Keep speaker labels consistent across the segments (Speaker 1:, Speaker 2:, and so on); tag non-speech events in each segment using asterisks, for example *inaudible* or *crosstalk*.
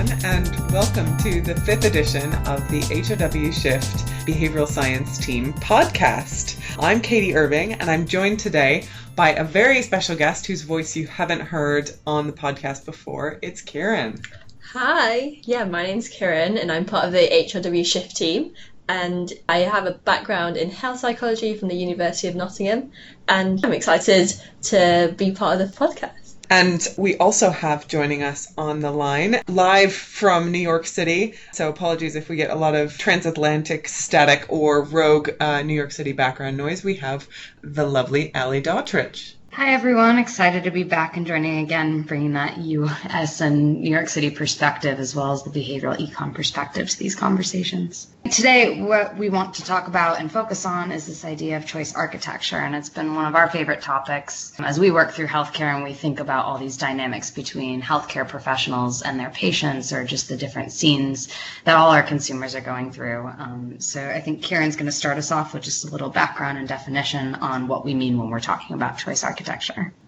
Speaker 1: everyone, and welcome to the fifth edition of the HRW Shift Behavioral Science Team podcast. I'm Katie Irving, and I'm joined today by a very special guest whose voice you haven't heard on the podcast before. It's Karen.
Speaker 2: Hi, yeah, my name's Karen, and I'm part of the HRW Shift team. And I have a background in health psychology from the University of Nottingham, and I'm excited to be part of the podcast.
Speaker 1: And we also have joining us on the line live from New York City. So apologies if we get a lot of transatlantic static or rogue uh, New York City background noise. We have the lovely Ali Daughtridge.
Speaker 3: Hi, everyone. Excited to be back and joining again, bringing that US and New York City perspective as well as the behavioral econ perspective to these conversations. Today, what we want to talk about and focus on is this idea of choice architecture, and it's been one of our favorite topics as we work through healthcare and we think about all these dynamics between healthcare professionals and their patients, or just the different scenes that all our consumers are going through. Um, so, I think Kieran's going to start us off with just a little background and definition on what we mean when we're talking about choice architecture.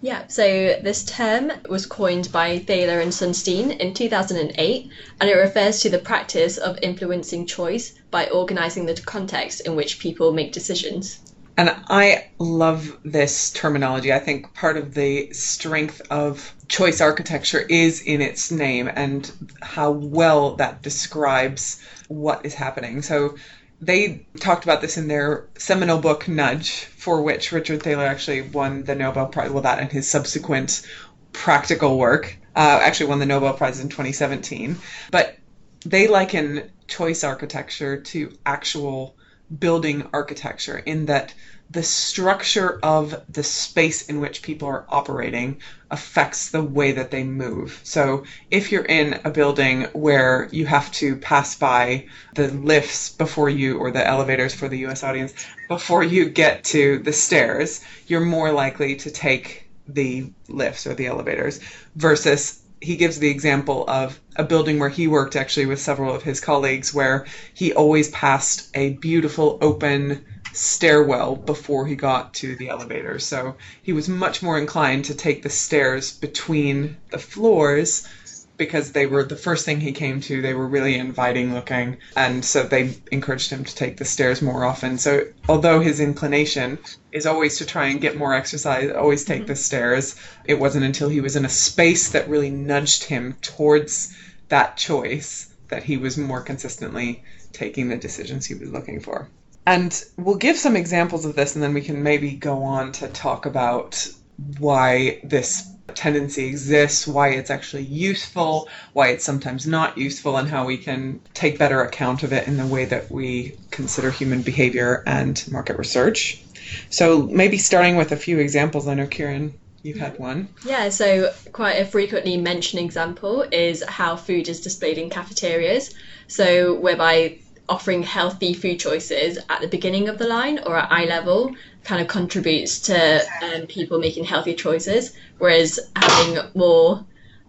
Speaker 2: Yeah, so this term was coined by Thaler and Sunstein in 2008, and it refers to the practice of influencing choice by organizing the context in which people make decisions.
Speaker 1: And I love this terminology. I think part of the strength of choice architecture is in its name and how well that describes what is happening. So they talked about this in their seminal book Nudge, for which Richard Thaler actually won the Nobel Prize. Well, that and his subsequent practical work uh, actually won the Nobel Prize in 2017. But they liken choice architecture to actual building architecture in that the structure of the space in which people are operating affects the way that they move. So if you're in a building where you have to pass by the lifts before you, or the elevators for the US audience, before you get to the stairs, you're more likely to take the lifts or the elevators versus he gives the example of a building where he worked actually with several of his colleagues where he always passed a beautiful open stairwell before he got to the elevator. So he was much more inclined to take the stairs between the floors because they were the first thing he came to. They were really inviting looking, and so they encouraged him to take the stairs more often. So, although his inclination is always to try and get more exercise, always take mm-hmm. the stairs, it wasn't until he was in a space that really nudged him towards that choice that he was more consistently taking the decisions he was looking for. And we'll give some examples of this, and then we can maybe go on to talk about why this tendency exists, why it's actually useful, why it's sometimes not useful, and how we can take better account of it in the way that we consider human behavior and market research. So maybe starting with a few examples. I know Kieran, you had one.
Speaker 2: Yeah, so quite a frequently mentioned example is how food is displayed in cafeterias. So whereby offering healthy food choices at the beginning of the line or at eye level kind of contributes to um, people making healthy choices, whereas having more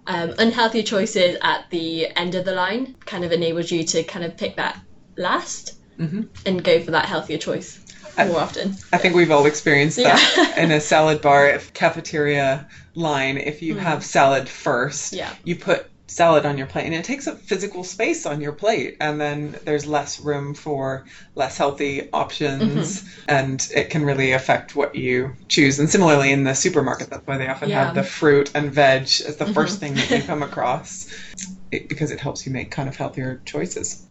Speaker 2: um, unhealthy choices at the end of the line kind of enables you to kind of pick that last mm-hmm. and go for that healthier choice more often.
Speaker 1: I think we've all experienced that yeah. in a salad bar cafeteria line. If you mm. have salad first,
Speaker 2: yeah.
Speaker 1: you put salad on your plate and it takes up physical space on your plate and then there's less room for less healthy options mm-hmm. and it can really affect what you choose and similarly in the supermarket that's why they often yeah. have the fruit and veg as the mm-hmm. first thing that you *laughs* come across it, because it helps you make kind of healthier choices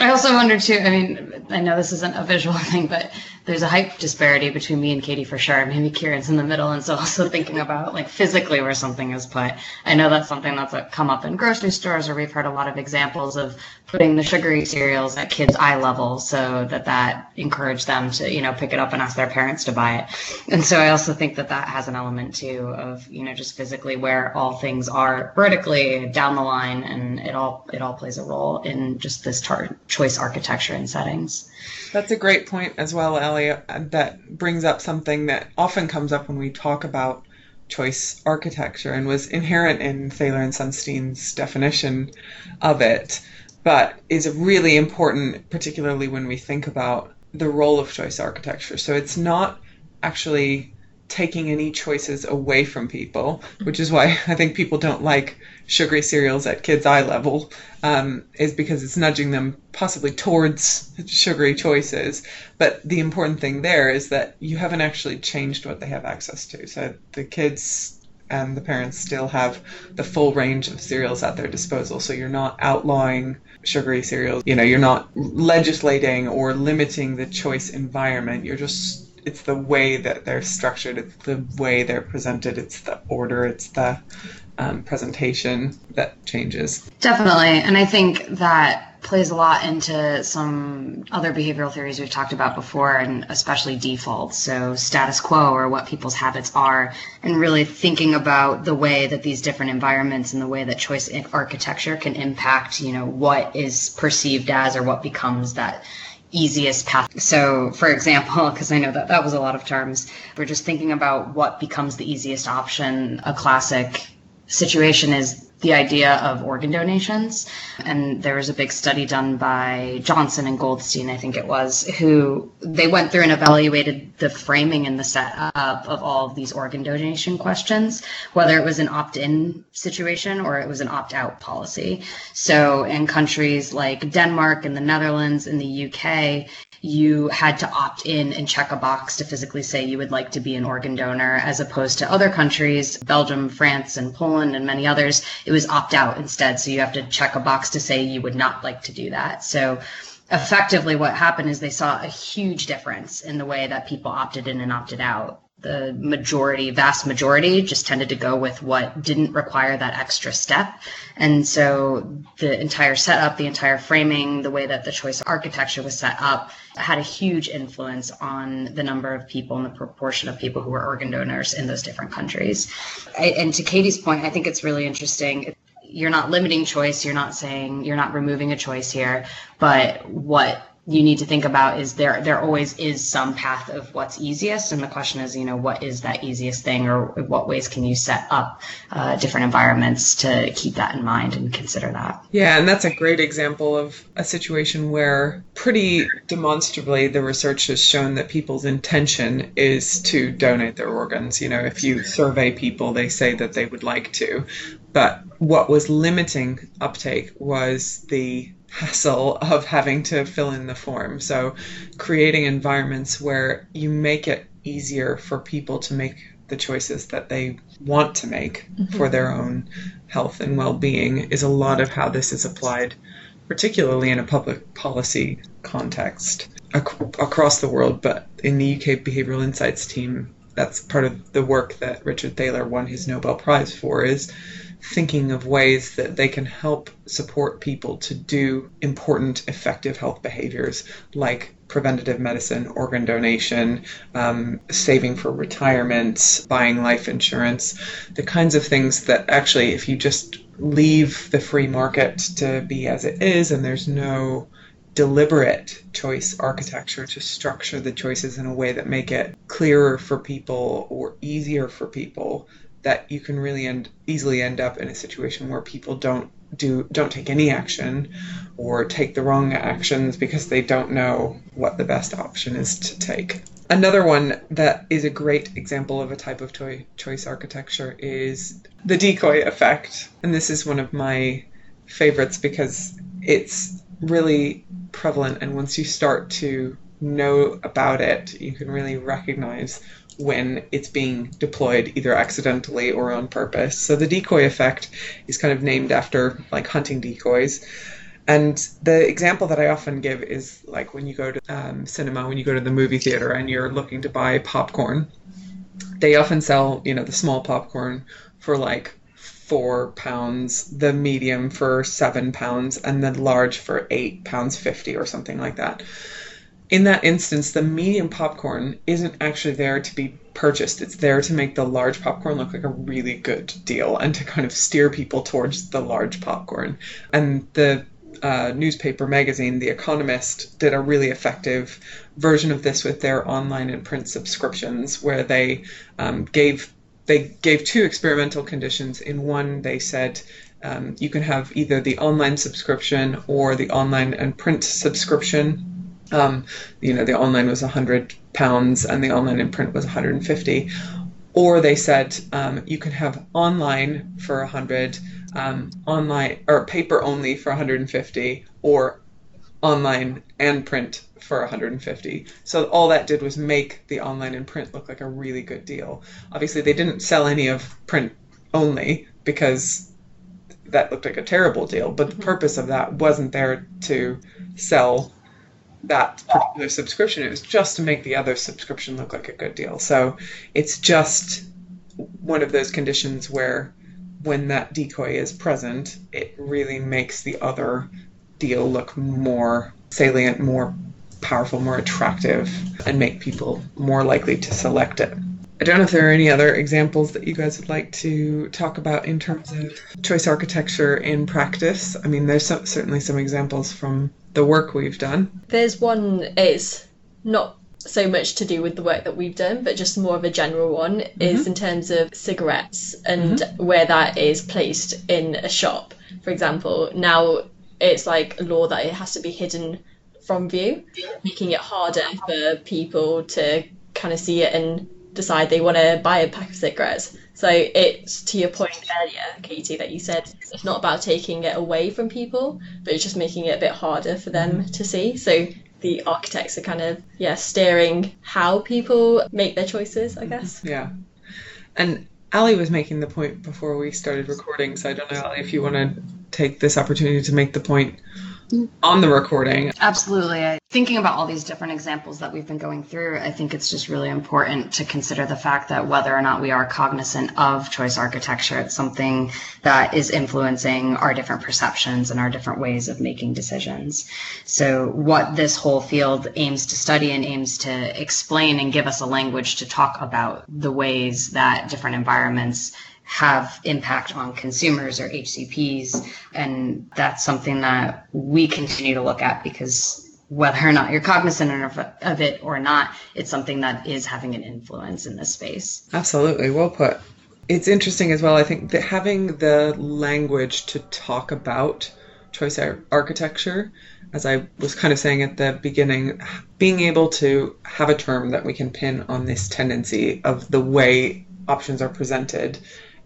Speaker 3: I also wonder too. I mean, I know this isn't a visual *laughs* thing, but there's a height disparity between me and Katie for sure. Maybe Kieran's in the middle, and so *laughs* also thinking about like physically where something is put. I know that's something that's uh, come up in grocery stores, or we've heard a lot of examples of putting the sugary cereals at kids' eye level, so that that encouraged them to you know pick it up and ask their parents to buy it. And so I also think that that has an element too of you know just physically where all things are vertically down the line, and it all it all plays a role in just this tar- choice architecture and settings.
Speaker 1: That's a great point as well, Elliot. That brings up something that often comes up when we talk about choice architecture and was inherent in Thaler and Sunstein's definition of it, but is really important, particularly when we think about the role of choice architecture. So it's not actually taking any choices away from people, which is why I think people don't like sugary cereals at kids' eye level, um, is because it's nudging them possibly towards sugary choices. But the important thing there is that you haven't actually changed what they have access to. So the kids and the parents still have the full range of cereals at their disposal. So you're not outlawing sugary cereals. You know, you're not legislating or limiting the choice environment. You're just it's the way that they're structured, it's the way they're presented, it's the order, it's the um, presentation that changes.
Speaker 3: Definitely. And I think that plays a lot into some other behavioral theories we've talked about before, and especially defaults. So, status quo or what people's habits are, and really thinking about the way that these different environments and the way that choice architecture can impact, you know, what is perceived as or what becomes that easiest path. So, for example, *laughs* because I know that that was a lot of terms, we're just thinking about what becomes the easiest option. A classic situation is the idea of organ donations. And there was a big study done by Johnson and Goldstein, I think it was, who they went through and evaluated the framing and the setup of all of these organ donation questions, whether it was an opt in situation or it was an opt out policy. So in countries like Denmark and the Netherlands and the UK, you had to opt in and check a box to physically say you would like to be an organ donor, as opposed to other countries, Belgium, France, and Poland, and many others, it was opt out instead. So you have to check a box to say you would not like to do that. So effectively, what happened is they saw a huge difference in the way that people opted in and opted out the majority, vast majority, just tended to go with what didn't require that extra step. And so the entire setup, the entire framing, the way that the choice architecture was set up had a huge influence on the number of people and the proportion of people who were organ donors in those different countries. I, and to Katie's point, I think it's really interesting. You're not limiting choice. You're not saying you're not removing a choice here, but what you need to think about is there there always is some path of what's easiest. And the question is you know what is that easiest thing or what ways can you set up uh, different environments to keep that in mind and consider that?
Speaker 1: Yeah and that's a great example of a situation where pretty demonstrably the research has shown that people's intention is to donate their organs. You know if you survey people they say that they would like to but what was limiting uptake was the hassle of having to fill in the form. So, creating environments where you make it easier for people to make the choices that they want to make mm-hmm. for their own health and well being is a lot of how this is applied, particularly in a public policy context ac- across the world. But in the UK Behavioral Insights team, that's part of the work that Richard Thaler won his Nobel Prize for is thinking of ways that they can help support people to do important, effective health behaviors like preventative medicine, organ donation, um, saving for retirement, buying life insurance, the kinds of things that actually, if you just leave the free market to be as it is and there's no deliberate choice architecture to structure the choices in a way that make it clearer for people or easier for people that you can really end easily end up in a situation where people don't do don't take any action or take the wrong actions because they don't know what the best option is to take. Another one that is a great example of a type of toy, choice architecture is the decoy effect. And this is one of my favorites because it's really prevalent and once you start to know about it, you can really recognize when it's being deployed either accidentally or on purpose. So the decoy effect is kind of named after like hunting decoys. And the example that I often give is like when you go to um, cinema, when you go to the movie theater and you're looking to buy popcorn, they often sell, you know, the small popcorn for like four pounds, the medium for seven pounds, and the large for eight pounds fifty or something like that in that instance, the medium popcorn isn't actually there to be purchased. It's there to make the large popcorn look like a really good deal and to kind of steer people towards the large popcorn. And the uh, newspaper magazine, The Economist, did a really effective version of this with their online and print subscriptions, where they um, gave they gave two experimental conditions. In one, they said um, you can have either the online subscription or the online and print subscription um, you know, the online was £100 pounds and the online and print was 150 or they said um, you can have online for 100 um, online or paper only for 150 or online and print for 150 so all that did was make the online and print look like a really good deal. Obviously they didn't sell any of print only because that looked like a terrible deal but the purpose of that wasn't there to sell that particular subscription. It was just to make the other subscription look like a good deal. So it's just one of those conditions where when that decoy is present, it really makes the other deal look more salient, more powerful, more attractive, and make people more likely to select it. I don't know if there are any other examples that you guys would like to talk about in terms of choice architecture in practice. I mean, there's some, certainly some examples from the work we've done.
Speaker 2: There's one is not so much to do with the work that we've done, but just more of a general one is mm-hmm. in terms of cigarettes and mm-hmm. where that is placed in a shop. For example, now it's like a law that it has to be hidden from view, making it harder for people to kind of see it and decide they want to buy a pack of cigarettes. So it's to your point earlier, Katie, that you said it's not about taking it away from people, but it's just making it a bit harder for them to see. So the architects are kind of yeah steering how people make their choices, I guess.
Speaker 1: Yeah. And Ali was making the point before we started recording, so I don't know, Ali, if you want to take this opportunity to make the point on the recording.
Speaker 3: Absolutely. Thinking about all these different examples that we've been going through, I think it's just really important to consider the fact that whether or not we are cognizant of choice architecture, it's something that is influencing our different perceptions and our different ways of making decisions. So, what this whole field aims to study and aims to explain and give us a language to talk about the ways that different environments have impact on consumers or HCPs. And that's something that we continue to look at because whether or not you're cognizant of, it or not, it's something that is having an influence in this space.
Speaker 1: Absolutely, well put. It's interesting as well, I think, that having the language to talk about choice ar- architecture, as I was kind of saying at the beginning, being able to have a term that we can pin on this tendency of the way options are presented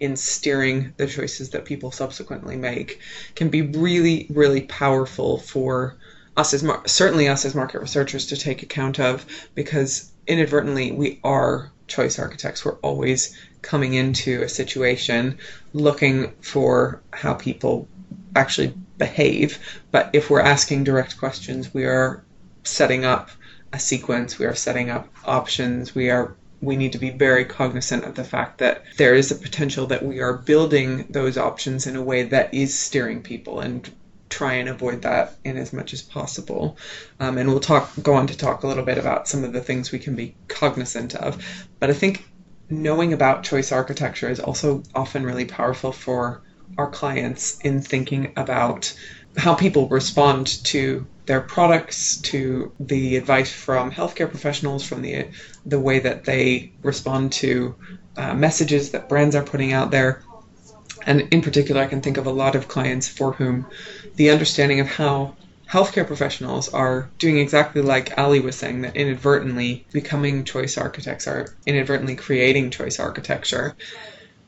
Speaker 1: in steering the choices that people subsequently make can be really, really powerful for us as mar- certainly us as market researchers to take account of because inadvertently we are choice architects. We're always coming into a situation looking for how people actually behave. But if we're asking direct questions, we are setting up a sequence, we are setting up options, we are we need to be very cognizant of the fact that there is a potential that we are building those options in a way that is steering people and try and avoid that in as much as possible. Um, and we'll talk go on to talk a little bit about some of the things we can be cognizant of. But I think knowing about choice architecture is also often really powerful for our clients in thinking about how people respond to their products, to the advice from healthcare professionals, from the the way that they respond to uh, messages that brands are putting out there. And in particular, I can think of a lot of clients for whom the understanding of how healthcare professionals are doing exactly like Ali was saying, that inadvertently becoming choice architects are inadvertently creating choice architecture.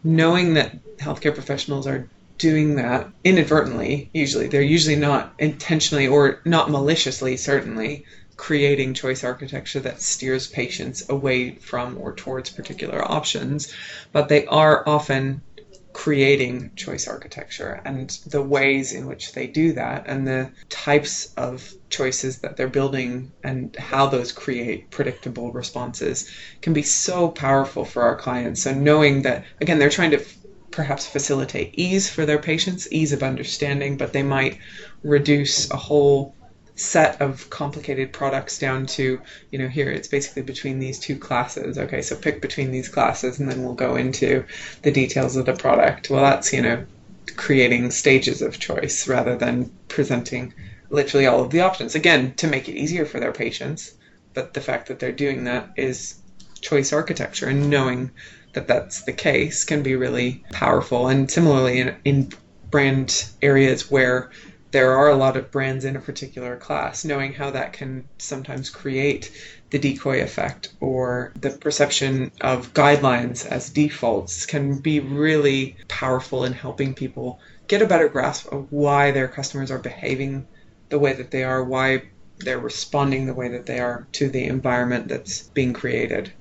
Speaker 1: Knowing that healthcare professionals are doing that inadvertently, usually, they're usually not intentionally or not maliciously, certainly, creating choice architecture that steers patients away from or towards particular options, but they are often creating choice architecture and the ways in which they do that and the types of choices that they're building and how those create predictable responses can be so powerful for our clients. So knowing that again they're trying to perhaps facilitate ease for their patients, ease of understanding, but they might reduce a whole set of complicated products down to, you know, here it's basically between these two classes. Okay, so pick between these classes and then we'll go into the details of the product. Well, that's, you know, creating stages of choice rather than presenting literally all of the options. Again, to make it easier for their patients, but the fact that they're doing that is choice architecture and knowing that that's the case can be really powerful. And similarly, in, in brand areas where there are a lot of brands in a particular class, knowing how that can sometimes create the decoy effect or the perception of guidelines as defaults can be really powerful in helping people get a better grasp of why their customers are behaving the way that they are, why they're responding the way that they are to the environment that's being created.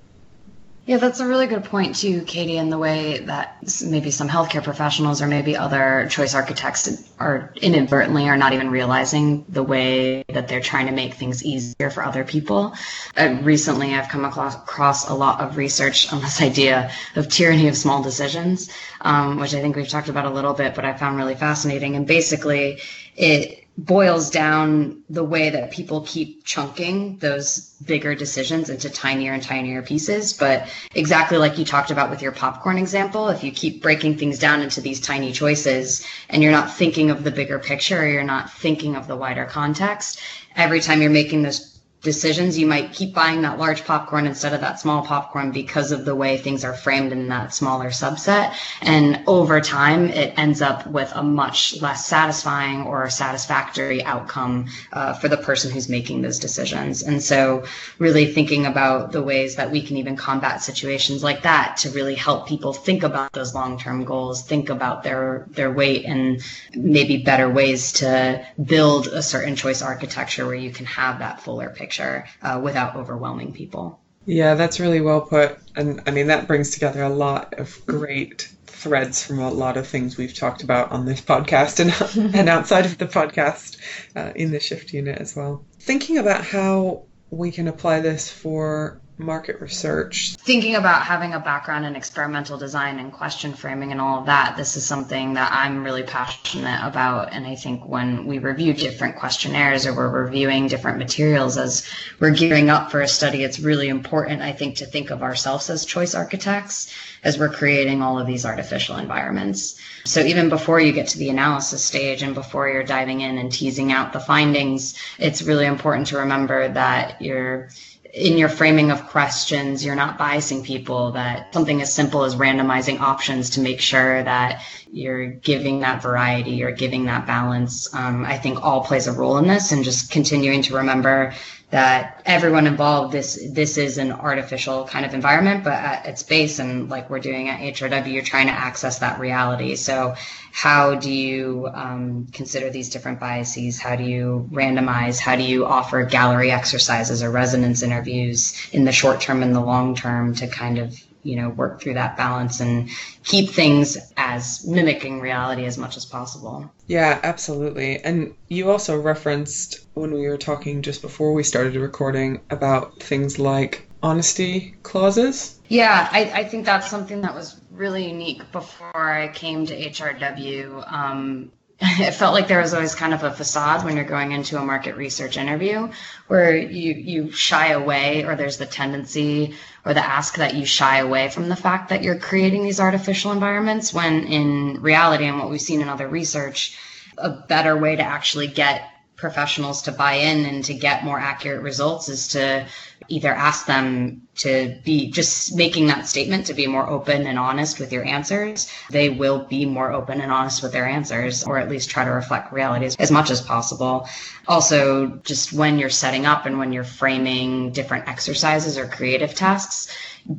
Speaker 3: Yeah, that's a really good point too, Katie, in the way that maybe some healthcare professionals or maybe other choice architects are inadvertently are not even realizing the way that they're trying to make things easier for other people. Uh, recently, I've come across, across, a lot of research on this *laughs* idea of tyranny of small decisions, um, which I think we've talked about a little bit, but I found really fascinating. And basically, it boils down the way that people keep chunking those bigger decisions into tinier and tinier pieces. But exactly like you talked about with your popcorn example, if you keep breaking things down into these tiny choices and you're not thinking of the bigger picture or you're not thinking of the wider context, every time you're making this decisions, you might keep buying that large popcorn instead of that small popcorn because of the way things are framed in that smaller subset. And over time, it ends up with a much less satisfying or satisfactory outcome uh, for the person who's making those decisions. And so, really thinking about the ways that we can even combat situations like that to really help people think about those long-term goals, think about their their weight, and maybe better ways to build a certain choice architecture where you can have that fuller picture picture uh, without overwhelming people.
Speaker 1: Yeah, that's really well put. And I mean, that brings together a lot of great threads from a lot of things we've talked about on this podcast and, *laughs* and outside of the podcast uh, in the shift unit as well. Thinking about how we can apply this for market research.
Speaker 3: Thinking about having a background in experimental design and question framing and all of that, this is something that I'm really passionate about. And I think when we review different questionnaires or we're reviewing different materials as we're gearing up for a study, it's really important, I think, to think of ourselves as choice architects as we're creating all of these artificial environments. So even before you get to the analysis stage and before you're diving in and teasing out the findings, it's really important to remember that you're in your framing of questions, you're not biasing people, that something as simple as randomizing options to make sure that you're giving that variety, you're giving that balance, um, I think all plays a role in this and just continuing to remember that everyone involved this this is an artificial kind of environment but at its base and like we're doing at hrw you're trying to access that reality. So how do you um, consider these different biases? How do you randomize? How do you offer gallery exercises or resonance interviews in the short term and the long term to kind of you know work through that balance and keep things as mimicking reality as much as possible.
Speaker 1: Yeah absolutely. And you also referenced when we were talking just before we started recording about things like honesty clauses.
Speaker 3: Yeah i, I think that's something that was really unique before i came to hrw um, *laughs* it felt like there was always kind of a facade when you're going into a market research interview where you you shy away or there's the tendency or the ask that you shy away from the fact that you're creating these artificial environments when in reality and what we've seen in other research a better way to actually get professionals to buy in and to get more accurate results is to either ask them to be just making that statement to be more open and honest with your answers. They will be more open and honest with their answers, or at least try to reflect reality as, as much as possible. Also, just when you're setting up and when you're framing different exercises or creative tasks,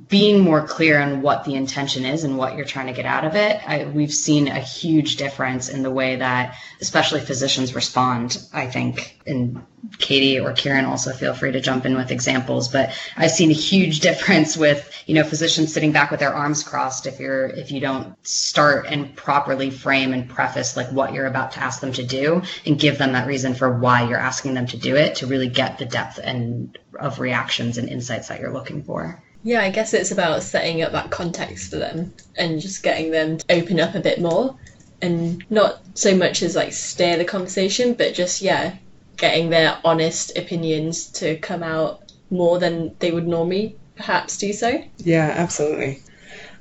Speaker 3: being more clear on what the intention is and what you're trying to get out of it, I, we've seen a huge difference in the way that especially physicians respond, I think. And Katie or Kieran also feel free to jump in with examples, but I've seen a huge *laughs* difference with, you know, physicians sitting back with their arms crossed if you're if you don't start and properly frame and preface like what you're about to ask them to do and give them that reason for why you're asking them to do it to really get the depth and of reactions and insights that you're looking for.
Speaker 2: Yeah, I guess it's about setting up that context for them and just getting them to open up a bit more and not so much as like steer the conversation, but just, yeah, getting their honest opinions to come out more than they would normally perhaps do so.
Speaker 1: Yeah, absolutely.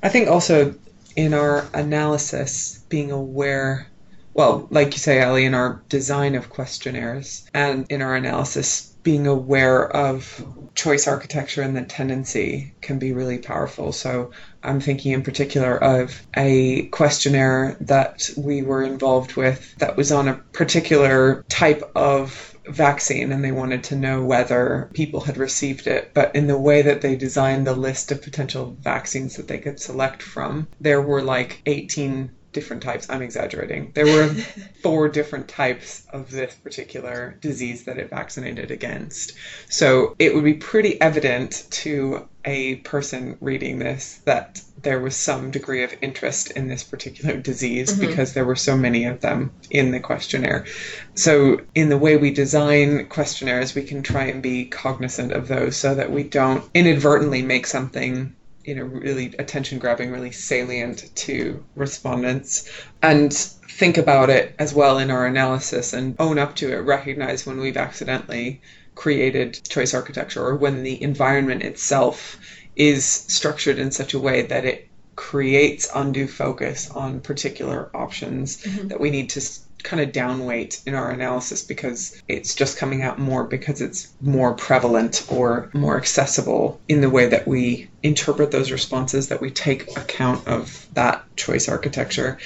Speaker 1: I think also in our analysis, being aware, well, like you say, Ellie, in our design of questionnaires and in our analysis, being aware of choice architecture and the tendency can be really powerful. So I'm thinking in particular of a questionnaire that we were involved with that was on a particular type of vaccine and they wanted to know whether people had received it. But in the way that they designed the list of potential vaccines that they could select from, there were like 18 different types. I'm exaggerating. There were *laughs* four different types of this particular disease that it vaccinated against. So it would be pretty evident to a person reading this that there was some degree of interest in this particular disease mm-hmm. because there were so many of them in the questionnaire. So, in the way we design questionnaires, we can try and be cognizant of those so that we don't inadvertently make something you know really attention grabbing really salient to respondents and think about it as well in our analysis and own up to it recognize when we've accidentally created choice architecture or when the environment itself is structured in such a way that it creates undue focus on particular options mm-hmm. that we need to kind of downweight in our analysis because it's just coming out more because it's more prevalent or more accessible in the way that we interpret those responses, that we take account of that choice architecture.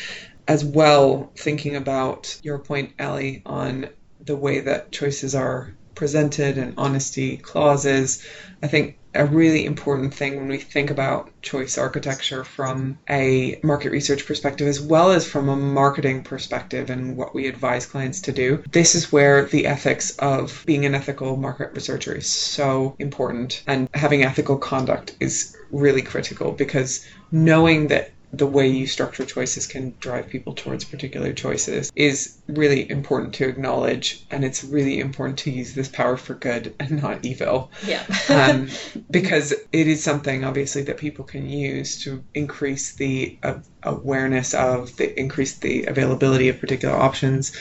Speaker 1: As well, thinking about your point, Ellie, on the way that choices are presented and honesty clauses. I think a really important thing when we think about choice architecture from a market research perspective as well as from a marketing perspective and what we advise clients to do. This is where the ethics of being an ethical market researcher is so important and having ethical conduct is really critical because knowing that the way you structure choices can drive people towards particular choices is really important to acknowledge and it's really important to use this power for good and not evil.
Speaker 2: Yeah.
Speaker 1: Um, *laughs* because it is something obviously that people can use to increase the uh, awareness of the increase the availability of particular options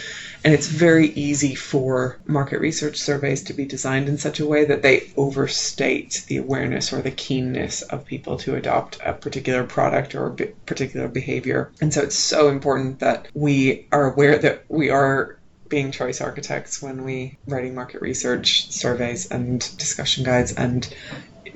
Speaker 1: and it's very easy for market research surveys to be designed in such a way that they overstate the awareness or the keenness of people to adopt a particular product or particular behavior. And so it's so important that we are aware that we are being choice architects when we writing market research surveys and discussion guides and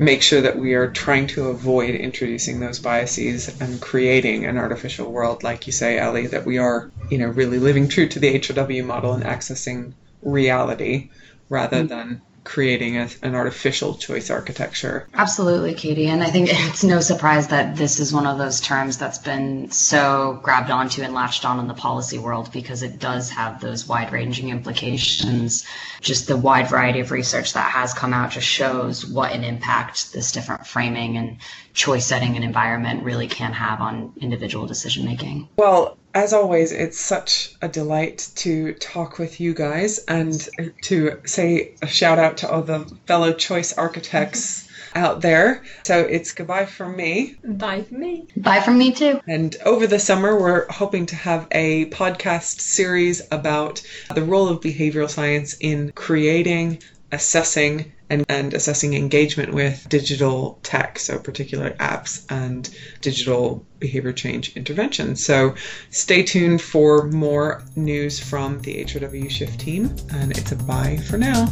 Speaker 1: make sure that we are trying to avoid introducing those biases and creating an artificial world, like you say, Ellie, that we are, you know, really living true to the HRW model and accessing reality rather mm-hmm. than creating a, an artificial choice architecture.
Speaker 3: Absolutely, Katie. And I think it's no surprise that this is one of those terms that's been so grabbed onto and latched on in the policy world because it does have those wide ranging implications. Just the wide variety of research that has come out just shows what an impact this different framing and choice setting and environment really can have on individual decision making.
Speaker 1: Well, as always, it's such a delight to talk with you guys and to say a shout out to all the fellow choice architects *laughs* out there. So it's goodbye from me.
Speaker 2: Bye from me.
Speaker 3: Bye from me too.
Speaker 1: And over the summer, we're hoping to have a podcast series about the role of behavioral science in creating, assessing, and, and assessing engagement with digital tech, so particular apps and digital behavior change interventions. So stay tuned for more news from the HRW Shift team, and it's a bye for now.